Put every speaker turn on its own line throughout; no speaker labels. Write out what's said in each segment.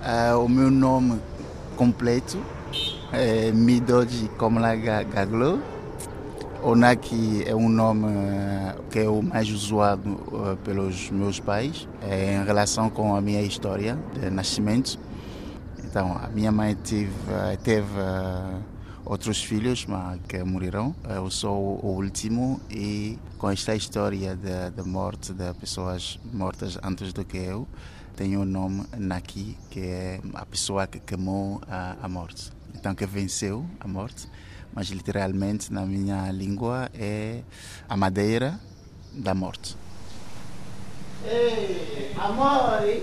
Uh, o meu nome completo é Midoji Komla Gaglo. O Naki é um nome eh, que é o mais usado uh, pelos meus pais é, em relação com a minha história de nascimento. Então, a minha mãe teve, teve outros filhos mas que morreram. Eu sou o último e com esta história da morte de pessoas mortas antes do que eu, tenho o nome Naki, que é a pessoa que queimou a, a morte. Então, que venceu a morte mas literalmente na minha língua é a madeira da morte.
Ei, amore.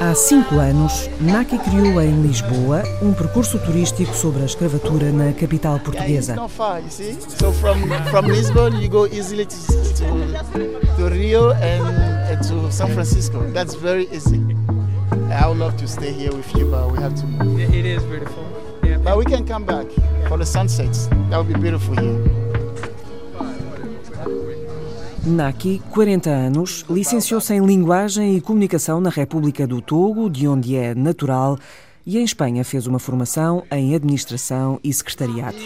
Há cinco anos, Naki criou em Lisboa um percurso turístico sobre a escravatura na capital portuguesa.
So from, from Lisbon you go easily to, to, to Rio and to San Francisco. That's very easy. I would love to stay here with you, but we have to move.
It is beautiful.
But we can come back for the sunsets. That would be beautiful here.
Naki, 40 anos, licenciou-se em Linguagem e Comunicação na República do Togo, de onde é natural, e em Espanha fez uma formação em Administração e Secretariado.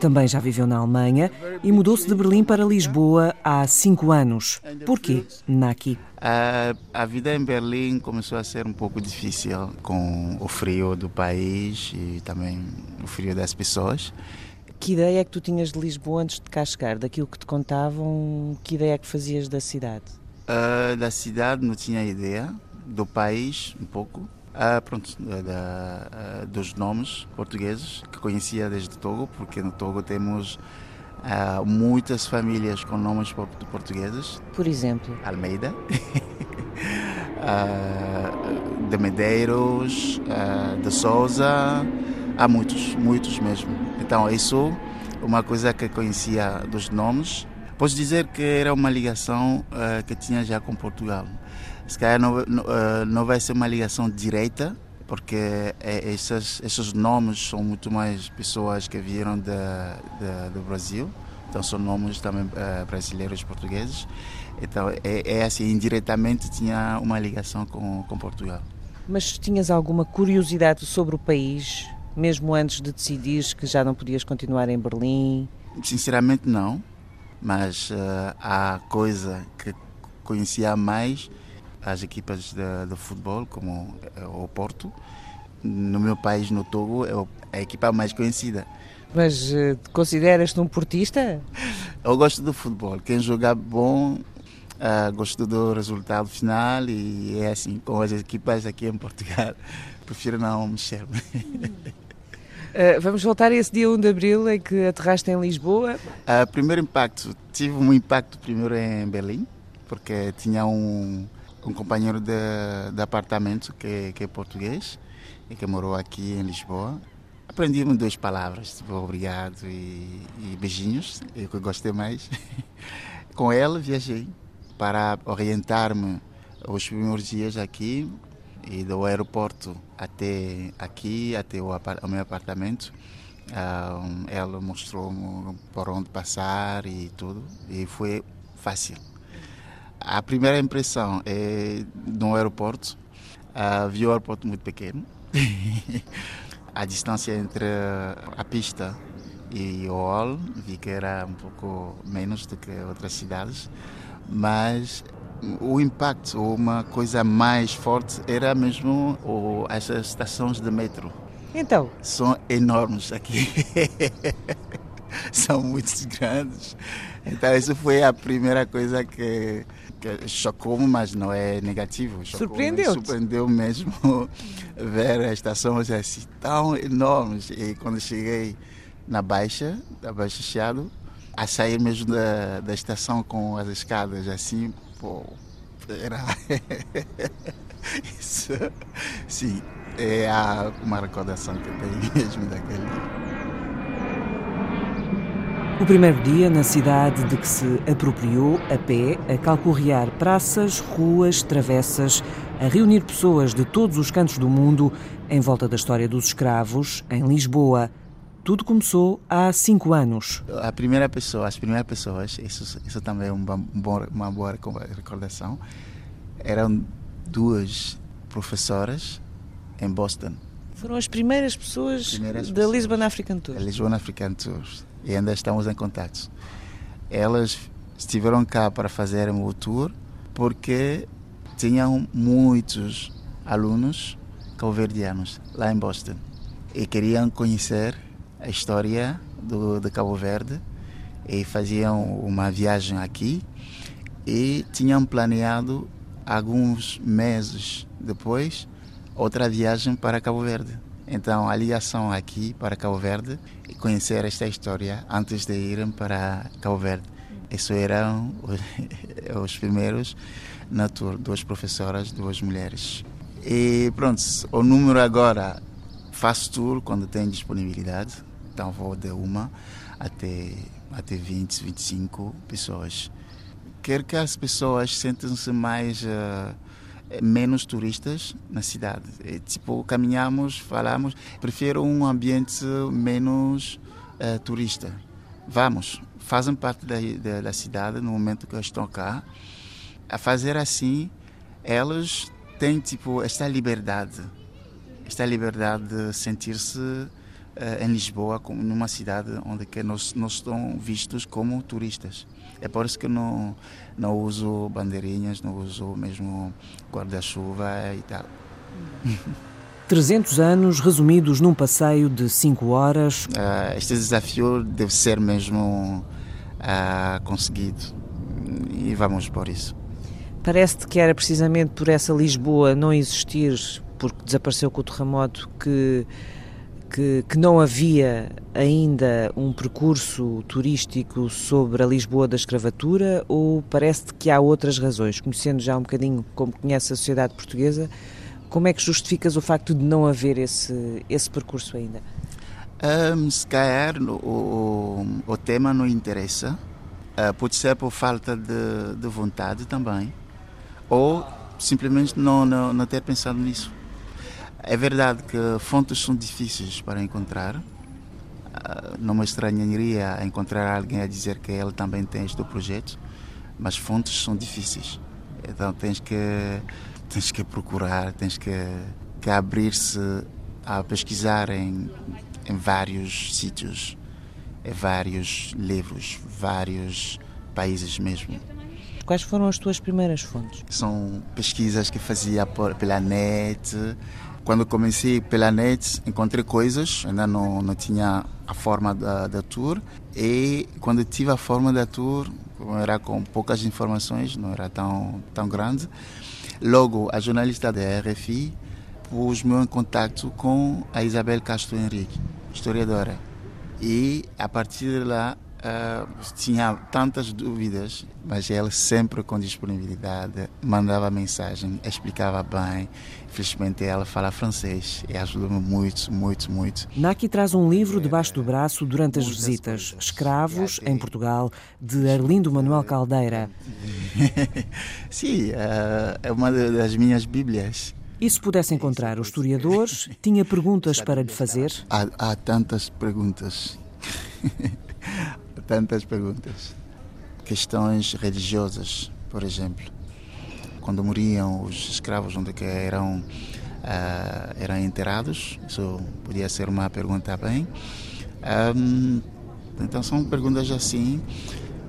Também já viveu na Alemanha e mudou-se de Berlim para Lisboa há cinco anos. Porquê, Naki?
A, a vida em Berlim começou a ser um pouco difícil com o frio do país e também o frio das pessoas.
Que ideia é que tu tinhas de Lisboa antes de cá chegar? Daquilo que te contavam, que ideia é que fazias da cidade?
Uh, da cidade não tinha ideia, do país um pouco. Uh, pronto, da, uh, dos nomes portugueses que conhecia desde Togo, porque no Togo temos uh, muitas famílias com nomes portugueses.
Por exemplo?
Almeida, de Medeiros, de Souza, há muitos, muitos mesmo. Então, isso uma coisa que conhecia dos nomes. Posso dizer que era uma ligação que tinha já com Portugal se calhar não, não, eh, não vai ser uma ligação direita, porque é, esses, esses nomes são muito mais pessoas que vieram de, do Brasil, então são nomes também uh, brasileiros e portugueses. Então é, é, assim, indiretamente tinha uma ligação com, com Portugal.
Mas tinhas alguma curiosidade sobre o país, mesmo antes de decidir que já não podias continuar em Berlim?
Sinceramente não, mas uh, a coisa que conhecia mais as equipas de, de futebol, como eh, o Porto. No meu país, no Togo, é a equipa mais conhecida.
Mas uh, consideras-te um portista?
Eu gosto do futebol. Quem jogar bom, uh, gosto do resultado final e é assim com as equipas aqui em Portugal. Prefiro não mexer.
Uh, vamos voltar a esse dia 1 de Abril em que aterraste em Lisboa.
Uh, primeiro impacto, tive um impacto primeiro em Berlim, porque tinha um, um companheiro de, de apartamento que, que é português e que morou aqui em Lisboa. Aprendi duas palavras, tipo, obrigado e, e beijinhos, é o que eu gostei mais. Com ela viajei para orientar-me os primeiros dias aqui e do aeroporto até aqui, até o, o meu apartamento. Um, ela mostrou-me por onde passar e tudo, e foi fácil. A primeira impressão é no aeroporto. Uh, vi o aeroporto muito pequeno. a distância entre a pista e o hall vi que era um pouco menos do que outras cidades, mas o impacto, uma coisa mais forte, era mesmo o, as estações de metro.
Então?
São enormes aqui. São muito grandes. Então, isso foi a primeira coisa que chocou-me, mas não é negativo.
Surpreendeu?
Surpreendeu mesmo ver as estações assim tão enormes. E quando cheguei na Baixa, da Baixa Chiado, a sair mesmo da, da estação com as escadas assim, pô, era. Isso, sim, é uma recordação que eu tenho mesmo daquele dia.
O primeiro dia na cidade de que se apropriou a pé, a calcorrear praças, ruas, travessas, a reunir pessoas de todos os cantos do mundo em volta da história dos escravos, em Lisboa. Tudo começou há cinco anos.
A primeira pessoa, as primeiras pessoas, isso, isso também é um bom, uma boa recordação, eram duas professoras em Boston.
Foram as primeiras pessoas
Primeiras
da
pessoas.
Lisbon African Tour.
A Lisbon African Tour. E ainda estamos em contato. Elas estiveram cá para fazer o tour porque tinham muitos alunos calverdianos lá em Boston e queriam conhecer a história do, de Cabo Verde e faziam uma viagem aqui e tinham planeado alguns meses depois outra viagem para Cabo Verde. Então a ligação aqui para Cabo Verde e conhecer esta história antes de irem para Cabo Verde. Isso eram os primeiros na tour, duas professoras, duas mulheres. E pronto, o número agora faço tour quando tem disponibilidade, então vou de uma até, até 20, 25 pessoas. Quero que as pessoas sentem-se mais, uh, menos turistas na cidade. É, tipo, caminhamos, falamos, prefiro um ambiente menos uh, turista. Vamos, fazem parte da, da, da cidade no momento que estão cá. A fazer assim, elas têm tipo esta liberdade, esta liberdade de sentir-se uh, em Lisboa, numa cidade onde que nós não estão vistos como turistas. É por isso que não não uso bandeirinhas, não uso mesmo guarda-chuva e tal.
300 anos resumidos num passeio de 5 horas.
Uh, este desafio deve ser mesmo uh, conseguido e vamos por isso.
Parece-te que era precisamente por essa Lisboa não existir, porque desapareceu com o terremoto, que, que, que, não havia ainda um percurso turístico sobre a Lisboa da escravatura ou parece-te que há outras razões? Conhecendo já um bocadinho como conhece a sociedade portuguesa, como é que justificas o facto de não haver esse, esse percurso ainda?
Um, se calhar o, o, o tema não interessa, uh, pode ser por falta de, de vontade também ou simplesmente não, não, não ter pensado nisso. É verdade que fontes são difíceis para encontrar. Não me estranharia encontrar alguém a dizer que ele também tem este projeto, mas fontes são difíceis. Então tens que, tens que procurar, tens que, que abrir-se a pesquisar em, em vários sítios, em vários livros, vários países mesmo.
Quais foram as tuas primeiras fontes?
São pesquisas que fazia por, pela net. Quando comecei pela net, encontrei coisas, ainda não, não tinha a forma da, da tour. E quando tive a forma da tour, era com poucas informações, não era tão, tão grande. Logo, a jornalista da RFI pôs-me em contato com a Isabel Castro Henrique, historiadora. E a partir de lá Uh, tinha tantas dúvidas, mas ele sempre com disponibilidade mandava mensagem, explicava bem. Felizmente ela fala francês e ajudou-me muito, muito, muito.
Naki traz um livro debaixo do braço durante as visitas, Escravos em Portugal, de Arlindo Manuel Caldeira.
Sim, uh, é uma das minhas bíblias.
E se pudesse encontrar os historiadores, tinha perguntas para lhe fazer?
Há, há tantas perguntas. tantas perguntas. Questões religiosas, por exemplo. Quando morriam os escravos, onde que eram, uh, eram enterrados, isso podia ser uma pergunta bem. Um, então são perguntas assim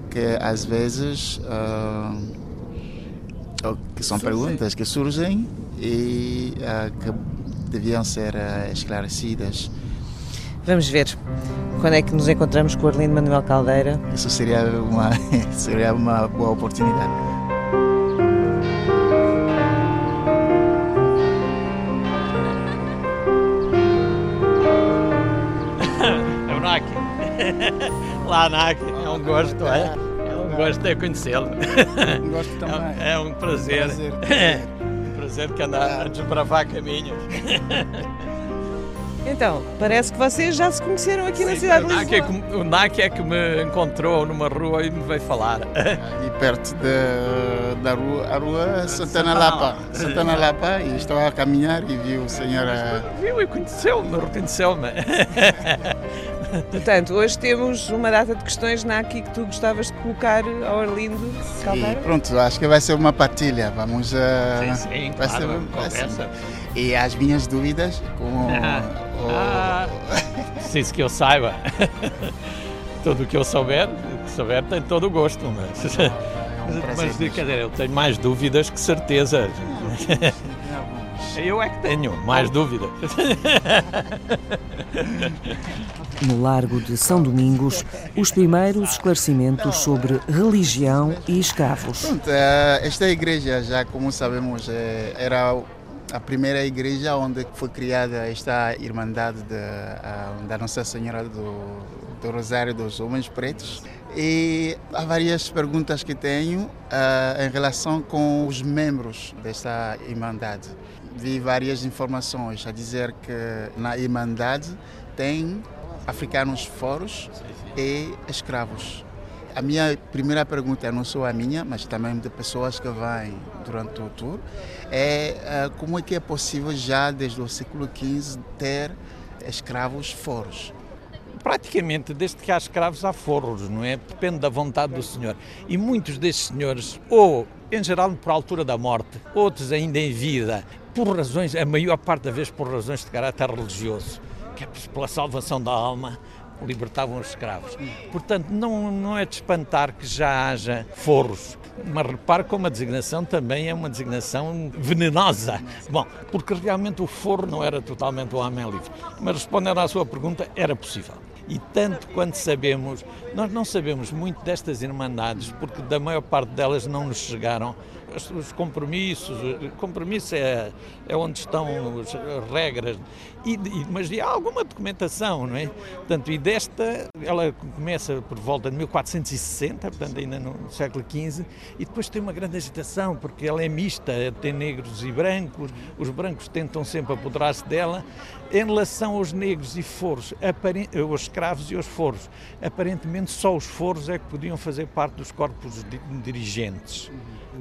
que às vezes uh, que são perguntas que surgem e uh, que deviam ser esclarecidas.
Vamos ver quando é que nos encontramos com o Arlindo Manuel Caldeira.
Isso seria uma, seria uma boa oportunidade.
É o Naki. Lá, Naki. É um gosto, é? É um gosto de conhecê-lo.
Um gosto também.
É, é um prazer.
Um prazer.
É um prazer que anda a desbravar caminhos.
Então, parece que vocês já se conheceram aqui Sim, na cidade de Lisboa.
É que, o NAC é que me encontrou numa rua e me veio falar.
E perto de da rua, a rua Santana Lapa. Santana Lapa, e estava a caminhar e viu o senhor. Uh...
Viu e conheceu-me, reconheceu-me.
Portanto, hoje temos uma data de questões na aqui que tu gostavas de colocar ao Arlindo
Caldeira. pronto, acho que vai ser uma partilha. Vamos. Uh,
sim, sim, vai claro, ser, vai ser.
E as minhas dúvidas com.
Ah, o... preciso que eu saiba. Tudo o que eu souber, que souber tem todo o gosto. Mas, é mas quer dizer, eu tenho mais dúvidas que certezas. Eu é que tenho mais dúvidas.
No Largo de São Domingos, os primeiros esclarecimentos sobre religião e escravos.
Pronto, eh, esta igreja, já como sabemos, eh, era a primeira igreja onde foi criada esta Irmandade de, da Nossa Senhora do, do Rosário dos Homens Pretos. E há várias perguntas que tenho uh, em relação com os membros desta Irmandade. Vi várias informações a dizer que na Irmandade tem africanos foros e escravos. A minha primeira pergunta, não só a minha, mas também de pessoas que vêm durante o tour, é eh, como é que é possível já desde o século XV ter escravos foros?
praticamente desde que há escravos há forros, não é? Depende da vontade do senhor. E muitos desses senhores, ou em geral por altura da morte, outros ainda em vida, por razões, a maior parte da vez por razões de caráter religioso, que é pela salvação da alma, libertavam os escravos. Portanto, não, não é de espantar que já haja forros. Mas repare como a designação também é uma designação venenosa. Bom, porque realmente o forro não era totalmente o homem livre. Mas respondendo à sua pergunta, era possível. E tanto quanto sabemos, nós não sabemos muito destas irmandades, porque da maior parte delas não nos chegaram os compromissos, compromisso é, é onde estão as regras, e, mas há alguma documentação, não é? Portanto, e desta, ela começa por volta de 1460, portanto ainda no século XV, e depois tem uma grande agitação, porque ela é mista, tem negros e brancos, os brancos tentam sempre apoderar-se dela, em relação aos negros e foros, os escravos e os foros, aparentemente só os foros é que podiam fazer parte dos corpos dirigentes.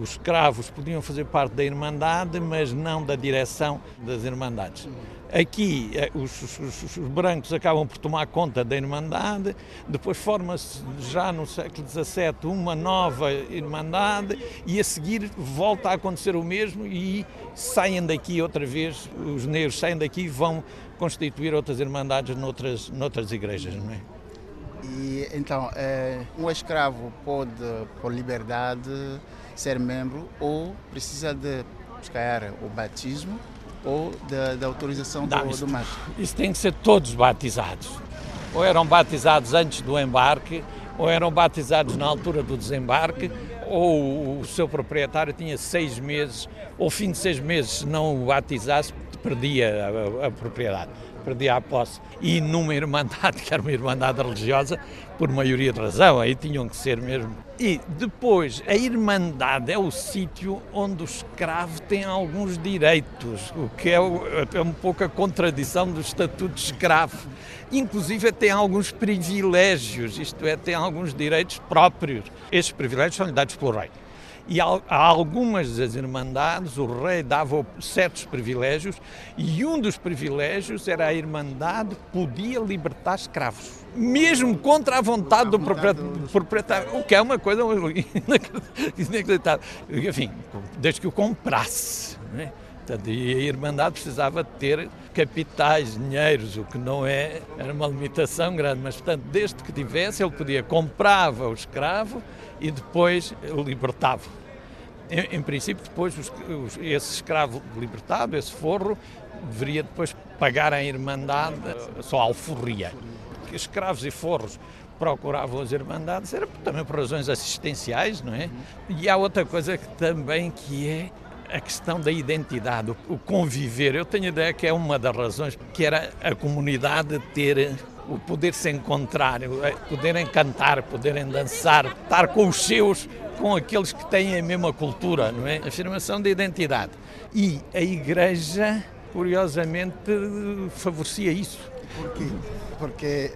Os escravos podiam fazer parte da Irmandade, mas não da direção das Irmandades. Aqui eh, os, os, os, brancos acabam por tomar conta da Irmandade, depois forma-se já no século XVII uma nova Irmandade e a seguir volta a acontecer o mesmo e saem daqui outra vez, os negros saem daqui e vão constituir outras Irmandades noutras, noutras igrejas, não é?
E então, é, um escravo pode, por liberdade, ser membro ou precisa de buscar o batismo ou da, da autorização Não, do,
isso,
do mestre?
Isso tem que ser todos batizados. Ou eram batizados antes do embarque, ou eram batizados na altura do desembarque, ou o seu proprietário tinha seis meses, ou fim de seis meses, se não o batizasse, perdia a, a, a propriedade perdia a posse. E numa irmandade, que era uma irmandade religiosa, por maioria de razão, aí tinham que ser mesmo. E depois, a irmandade é o sítio onde o escravo tem alguns direitos, o que é, é um pouco a contradição do estatuto de escravo. Inclusive tem alguns privilégios, isto é, tem alguns direitos próprios. Estes privilégios são-lhe dados pelo rei. E a, algumas das irmandades o rei dava certos privilégios e um dos privilégios era a irmandade podia libertar escravos mesmo contra a vontade do proprietário, o que é uma coisa inacreditável. Enfim, desde que o comprasse. Né? E a Irmandade precisava ter capitais, dinheiros, o que não é, era uma limitação grande, mas portanto, desde que tivesse, ele podia, comprava o escravo e depois o libertava. Em, em princípio, depois os, os, esse escravo libertado, esse forro, deveria depois pagar à Irmandade só alforria. Escravos e forros procuravam as Irmandades, era também por razões assistenciais, não é? E há outra coisa que também que é a questão da identidade, o conviver. Eu tenho a ideia que é uma das razões que era a comunidade ter o poder se encontrar, poderem cantar, poderem dançar, estar com os seus, com aqueles que têm a mesma cultura, não é? Afirmação de identidade. E a Igreja, curiosamente, favorecia isso.
Por quê? Porque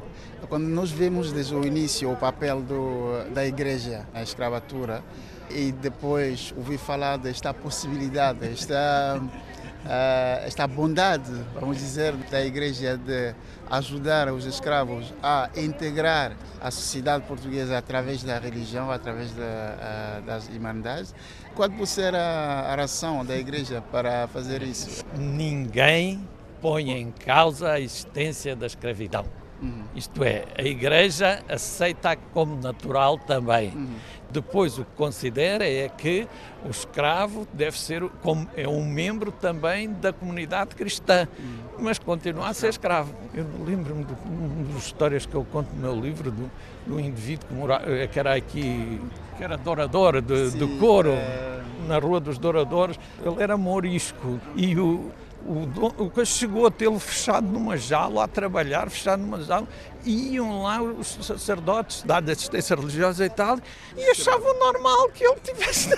quando nós vemos desde o início o papel do, da Igreja na escravatura, e depois ouvi falar desta possibilidade, esta, uh, esta bondade, vamos dizer, da igreja de ajudar os escravos a integrar a sociedade portuguesa através da religião, através da, uh, das irmandades. Qual pode ser a, a razão da igreja para fazer isso?
Ninguém põe em causa a existência da escravidão. Uhum. Isto é, a Igreja aceita como natural também. Uhum. Depois, o que considera é que o escravo deve ser como, é um membro também da comunidade cristã, uhum. mas continua a ser escravo. Eu lembro-me de uma das histórias que eu conto no meu livro do, do indivíduo que, mora, eh, que era aqui, que era dourador de, de couro, é... na Rua dos Douradores. Ele era morisco e o o, o chegou a tê-lo fechado numa jaula, a trabalhar, fechado numa jaula, iam lá os sacerdotes da assistência religiosa e tal, e achavam normal que ele tivesse.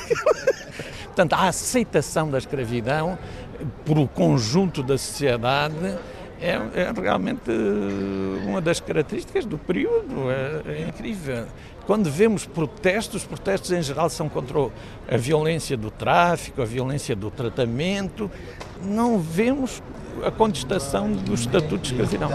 Portanto, a aceitação da escravidão por o conjunto da sociedade é, é realmente uma das características do período, é, é incrível quando vemos protestos, os protestos em geral são contra a violência do tráfico, a violência do tratamento, não vemos a contestação do Estatuto de Escravidão.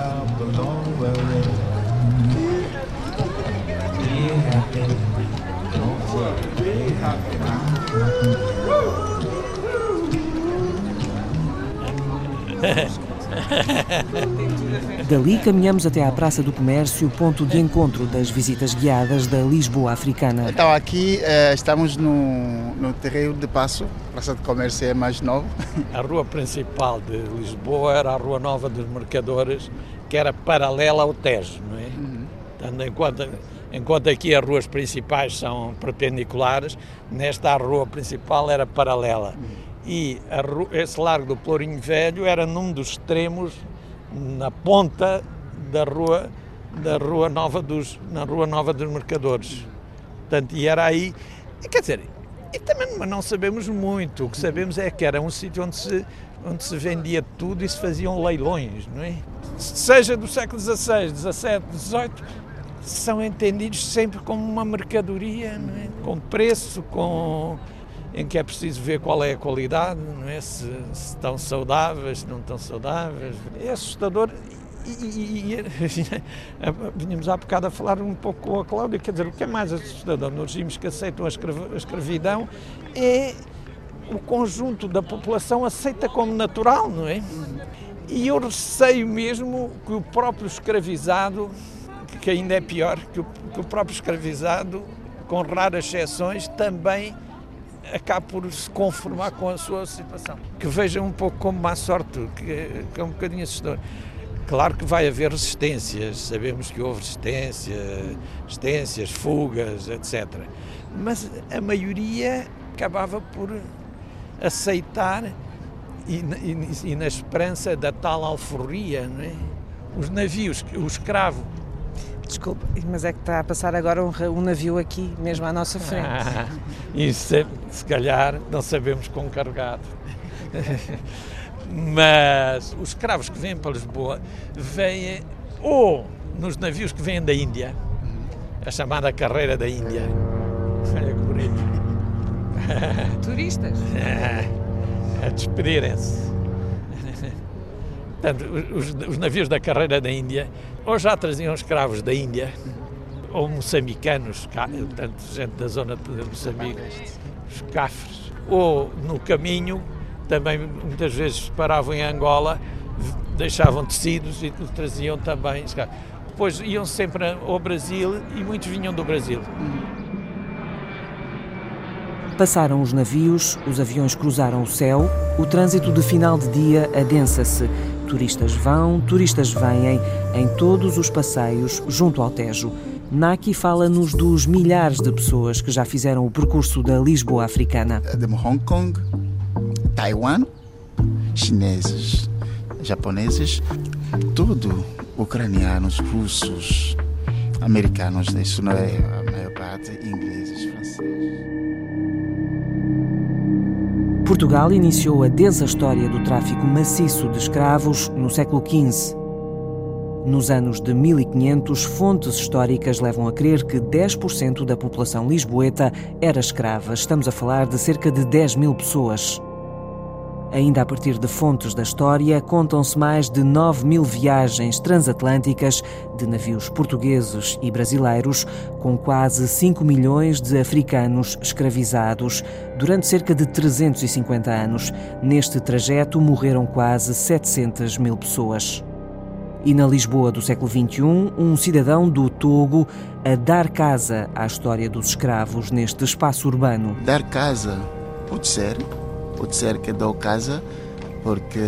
Dali caminhamos até à Praça do Comércio, ponto de encontro das visitas guiadas da Lisboa Africana.
Então aqui eh, estamos no, no terreiro de Passo, a Praça do Comércio é mais nova.
A rua principal de Lisboa era a Rua Nova dos Mercadores, que era paralela ao Tejo, não é? Uhum. Em conta enquanto aqui as ruas principais são perpendiculares, nesta a rua principal era paralela. Uhum e a, esse largo do Plourinho Velho era num dos extremos, na ponta da rua, da rua Nova dos, na Rua Nova dos Mercadores. Portanto, e era aí, quer dizer, e também não sabemos muito, o que sabemos é que era um sítio onde se, onde se vendia tudo e se faziam leilões, não é? Seja do século XVI, XVII, XVIII, são entendidos sempre como uma mercadoria, é? com preço, com em que é preciso ver qual é a qualidade, não é? se, se estão saudáveis, se não estão saudáveis. É assustador. E, e, e vínhamos há bocado a falar um pouco com a Cláudia, quer dizer, o que é mais assustador nos regimes que aceitam a, a escravidão é o conjunto da população aceita como natural, não é? E eu receio mesmo que o próprio escravizado, que ainda é pior, que o, que o próprio escravizado, com raras exceções, também acaba por se conformar com a sua situação. Que veja um pouco como má sorte, que, é um bocadinho assustador. Claro que vai haver resistências, sabemos que houve resistência, resistências, fugas, etc. Mas a maioria acabava por aceitar e, e, e na esperança da tal alforria, é? Os navios, o escravo
Desculpe, mas é que está a passar agora um, um navio aqui, mesmo à nossa frente. Ah,
isso, se, se calhar, não sabemos com carregado. mas os escravos que vêm para Lisboa vêm ou nos navios que vêm da Índia, a chamada carreira da Índia. Olha que bonito.
Turistas?
a despedirem-se. Portanto, os, os, navios da carreira da Índia ou já traziam escravos da Índia, ou moçambicanos, portanto, gente da zona de Moçambique, os cafres, ou no caminho, também muitas vezes paravam em Angola, deixavam tecidos e traziam também escravos. Depois iam sempre ao Brasil e muitos vinham do Brasil.
Passaram os navios, os aviões cruzaram o céu, o trânsito de final de dia adensa-se Turistas vão, turistas vêm, em todos os passeios junto ao Tejo. Naki fala-nos dos milhares de pessoas que já fizeram o percurso da Lisboa africana.
De Hong Kong, Taiwan, chineses, japoneses, tudo, ucranianos, russos, americanos, isso não é a maior parte, ingleses,
Portugal iniciou a densa história do tráfico maciço de escravos no século XV. Nos anos de 1500, fontes históricas levam a crer que 10% da população lisboeta era escrava. Estamos a falar de cerca de 10 mil pessoas. Ainda a partir de fontes da história, contam-se mais de 9 mil viagens transatlânticas de navios portugueses e brasileiros, com quase 5 milhões de africanos escravizados durante cerca de 350 anos. Neste trajeto morreram quase 700 mil pessoas. E na Lisboa do século XXI, um cidadão do Togo a dar casa à história dos escravos neste espaço urbano.
Dar casa pode ser pode ser que dou casa porque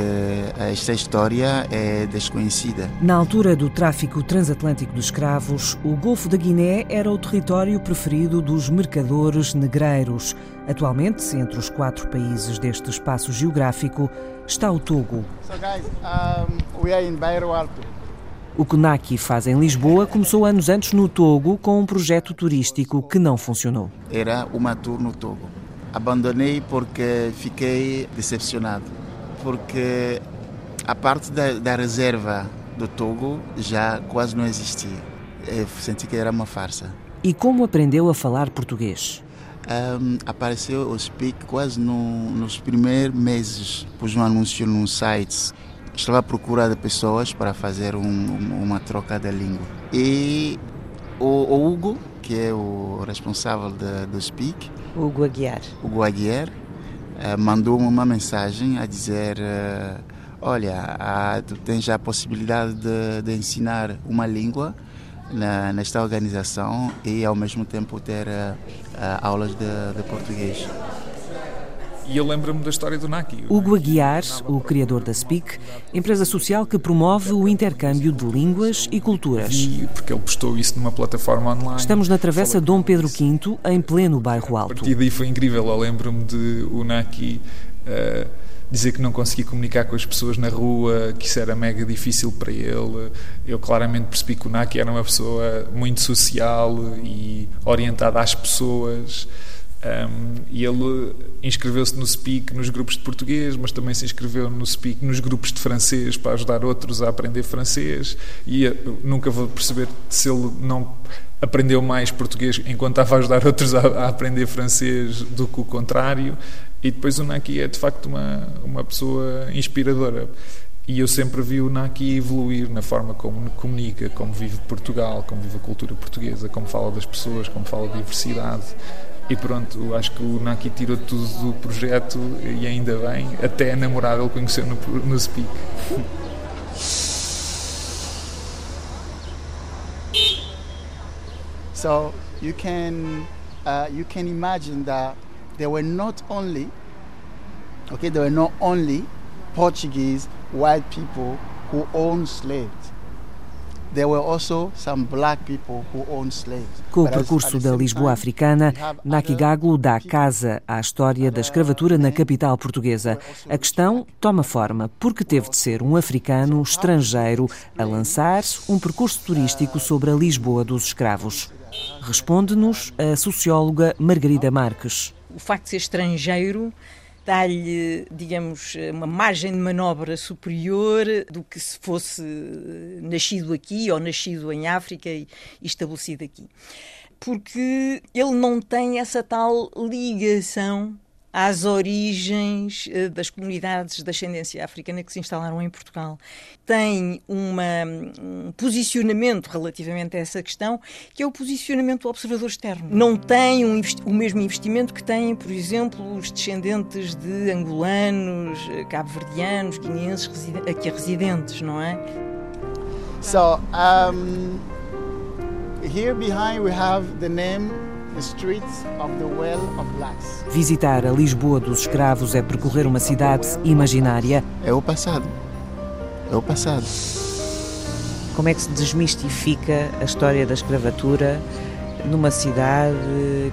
esta história é desconhecida.
Na altura do tráfico transatlântico de escravos, o Golfo da Guiné era o território preferido dos mercadores negreiros. Atualmente, entre os quatro países deste espaço geográfico, está o Togo. So guys, um, we are in Bairro Alto. O que Naki faz em Lisboa começou anos antes no Togo com um projeto turístico que não funcionou.
Era uma tour no Togo abandonei porque fiquei decepcionado. Porque a parte da, da reserva do Togo já quase não existia. Eu senti que era uma farsa.
E como aprendeu a falar português?
Um, apareceu o Speak quase no, nos primeiros meses. Pus um anúncio num site. Estava à procura de pessoas para fazer um, uma troca da língua. E o, o Hugo, que é o responsável de, do Speak,
Hugo Aguiar.
Hugo Aguiar uh, mandou-me uma mensagem a dizer: uh, Olha, tu tens a possibilidade de, de ensinar uma língua na, nesta organização e ao mesmo tempo ter eh, aulas de, de português.
E eu lembro-me da história do Naki.
Hugo Aguiar, o criador da Speak, empresa social que promove o intercâmbio de línguas e culturas.
Vi, porque ele postou isso numa plataforma online.
Estamos na Travessa Dom Pedro V, em pleno bairro Alto. A
partir daí foi incrível. Eu lembro-me de o Naki. Uh, dizer que não conseguia comunicar com as pessoas na rua, que isso era mega difícil para ele. Eu claramente percebi que o Naki era uma pessoa muito social e orientada às pessoas. Um, e ele inscreveu-se no Speak nos grupos de português, mas também se inscreveu no Speak nos grupos de francês para ajudar outros a aprender francês. E nunca vou perceber se ele não aprendeu mais português enquanto estava a ajudar outros a, a aprender francês do que o contrário. E depois o Naki é de facto uma, uma pessoa inspiradora. E eu sempre vi o Naki evoluir na forma como comunica, como vive Portugal, como vive a cultura portuguesa, como fala das pessoas, como fala da diversidade. E pronto, acho que o Naki tirou tudo do projeto e ainda bem, até a namorada ele conheceu no, no Speak.
So you can uh, you can imagine that there were not only okay there were not only Portuguese white people who owned slaves
com o percurso da Lisboa africana, Nakigaglu dá casa à história da escravatura na capital portuguesa. A questão toma forma porque teve de ser um africano estrangeiro a lançar um percurso turístico sobre a Lisboa dos escravos. Responde-nos a socióloga Margarida Marques.
O facto de ser estrangeiro dá-lhe, digamos, uma margem de manobra superior do que se fosse nascido aqui ou nascido em África e estabelecido aqui. Porque ele não tem essa tal ligação às origens eh, das comunidades de ascendência africana que se instalaram em Portugal. Tem uma, um posicionamento relativamente a essa questão, que é o posicionamento do observador externo. Não tem um, o mesmo investimento que têm, por exemplo, os descendentes de angolanos, eh, cabo-verdianos, guineenses aqui residentes, não é?
So, um, here behind we have the name
Visitar a Lisboa dos escravos é percorrer uma cidade imaginária.
É o passado. É o passado.
Como é que se desmistifica a história da escravatura numa cidade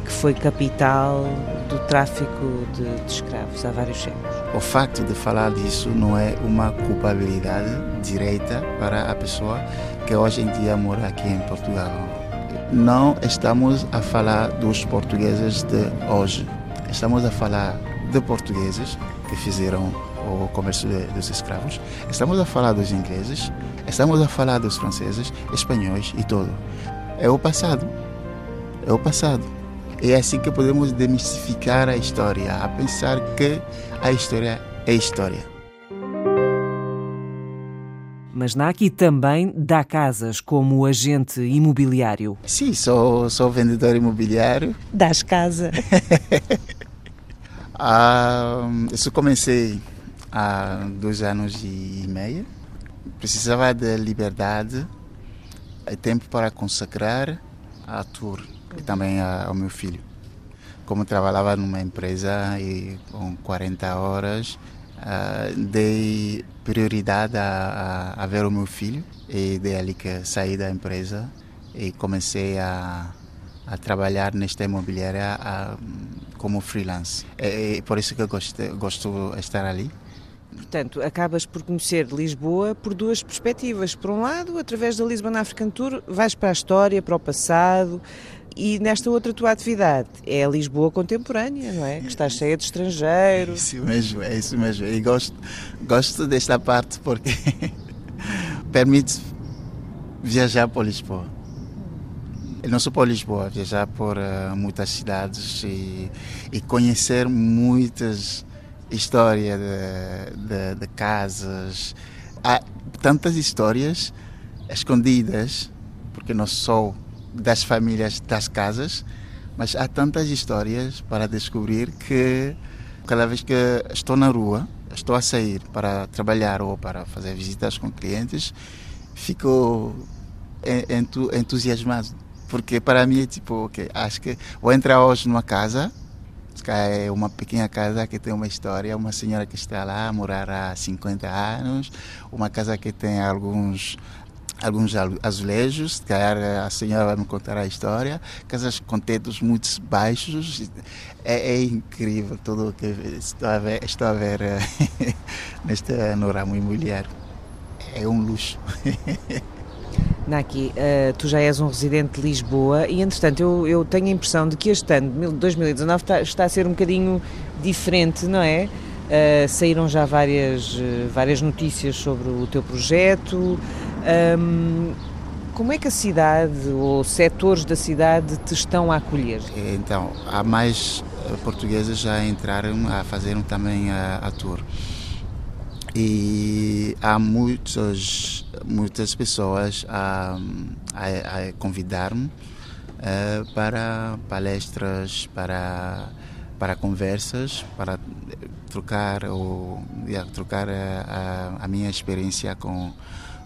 que foi capital do tráfico de, de escravos há vários séculos?
O facto de falar disso não é uma culpabilidade direita para a pessoa que hoje em dia mora aqui em Portugal não estamos a falar dos portugueses de hoje. Estamos a falar de portugueses que fizeram o comércio de, dos escravos, estamos a falar dos ingleses, estamos a falar dos franceses, espanhóis e tudo. É o passado. É o passado. É assim que podemos demistificar a história, a pensar que a história é história.
Mas Naki também dá casas como agente imobiliário.
Sim, sou, sou vendedor imobiliário.
Das casa.
ah, isso comecei há dois anos e meio. Precisava de liberdade e tempo para consagrar a tour e também ao meu filho. Como trabalhava numa empresa e com 40 horas, uh, dei prioridade a, a, a, ver o meu filho e dei ali que saí da empresa e comecei a, a trabalhar nesta imobiliária a, como freelance. É, é, por isso que gosto, gosto de estar ali.
Portanto, acabas por conhecer Lisboa por duas perspectivas. Por um lado, através da Lisbon African Tour, vais para a história, para o passado, e nesta outra tua atividade é a Lisboa contemporânea, não é? Que está cheia de estrangeiros.
É isso mesmo, é isso mesmo. E gosto, gosto desta parte porque permite viajar por Lisboa. não só por Lisboa, viajar por uh, muitas cidades e, e, conhecer muitas histórias de, de, de casas. Há tantas histórias escondidas, porque não sou das famílias das casas, mas há tantas histórias para descobrir que cada vez que estou na rua, estou a sair para trabalhar ou para fazer visitas com clientes, fico entusiasmado. Porque para mim é tipo, okay, acho que vou entrar hoje numa casa, é uma pequena casa que tem uma história, uma senhora que está lá a morar há 50 anos, uma casa que tem alguns alguns azulejos, que a senhora vai me contar a história, casas com tetos muito baixos, é, é incrível tudo o que estou a ver, estou a ver eh, neste no imobiliário. É um luxo.
Naki, uh, tu já és um residente de Lisboa e, entretanto, eu, eu tenho a impressão de que este ano, 2019, está, está a ser um bocadinho diferente, não é? Uh, saíram já várias, várias notícias sobre o teu projeto, um, como é que a cidade ou setores da cidade te estão a acolher?
Então, há mais eh, portugueses já entraram a fazer também a, a tour. E há muitos, muitas pessoas a, a, a convidar-me uh, para palestras, para, para conversas, para trocar, ou, trocar a, a, a minha experiência com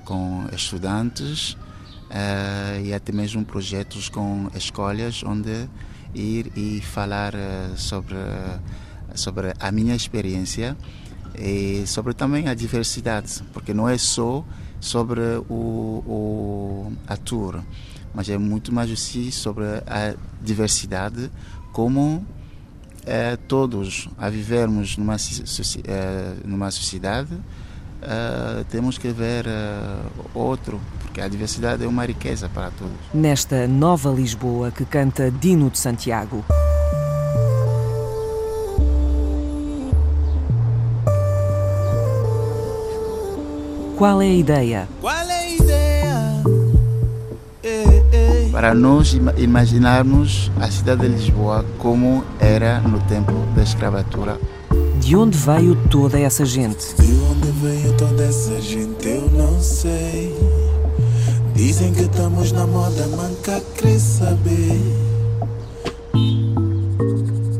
com estudantes uh, e até mesmo projetos com escolas onde ir e falar uh, sobre, sobre a minha experiência e sobre também a diversidade, porque não é só sobre o, o a tour, mas é muito mais assim sobre a diversidade, como é, todos a vivermos numa, numa sociedade uh, temos que ver uh, outro, porque a diversidade é uma riqueza para todos.
Nesta nova Lisboa que canta Dino de Santiago. Qual é a ideia? Qual é a ideia?
Para nós imaginarmos a cidade de Lisboa como era no tempo da escravatura
de onde veio toda essa gente?
De onde veio toda essa gente eu não sei. Dizem que estamos na moda, manca quer saber.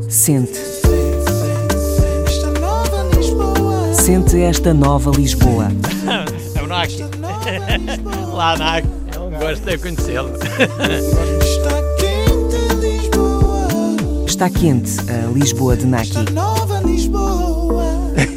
Sente. Sente esta nova Lisboa.
É o Naki. Lá, Naki. Um gosto de conhecê-lo.
Está quente Lisboa. Está quente a Lisboa de Naki.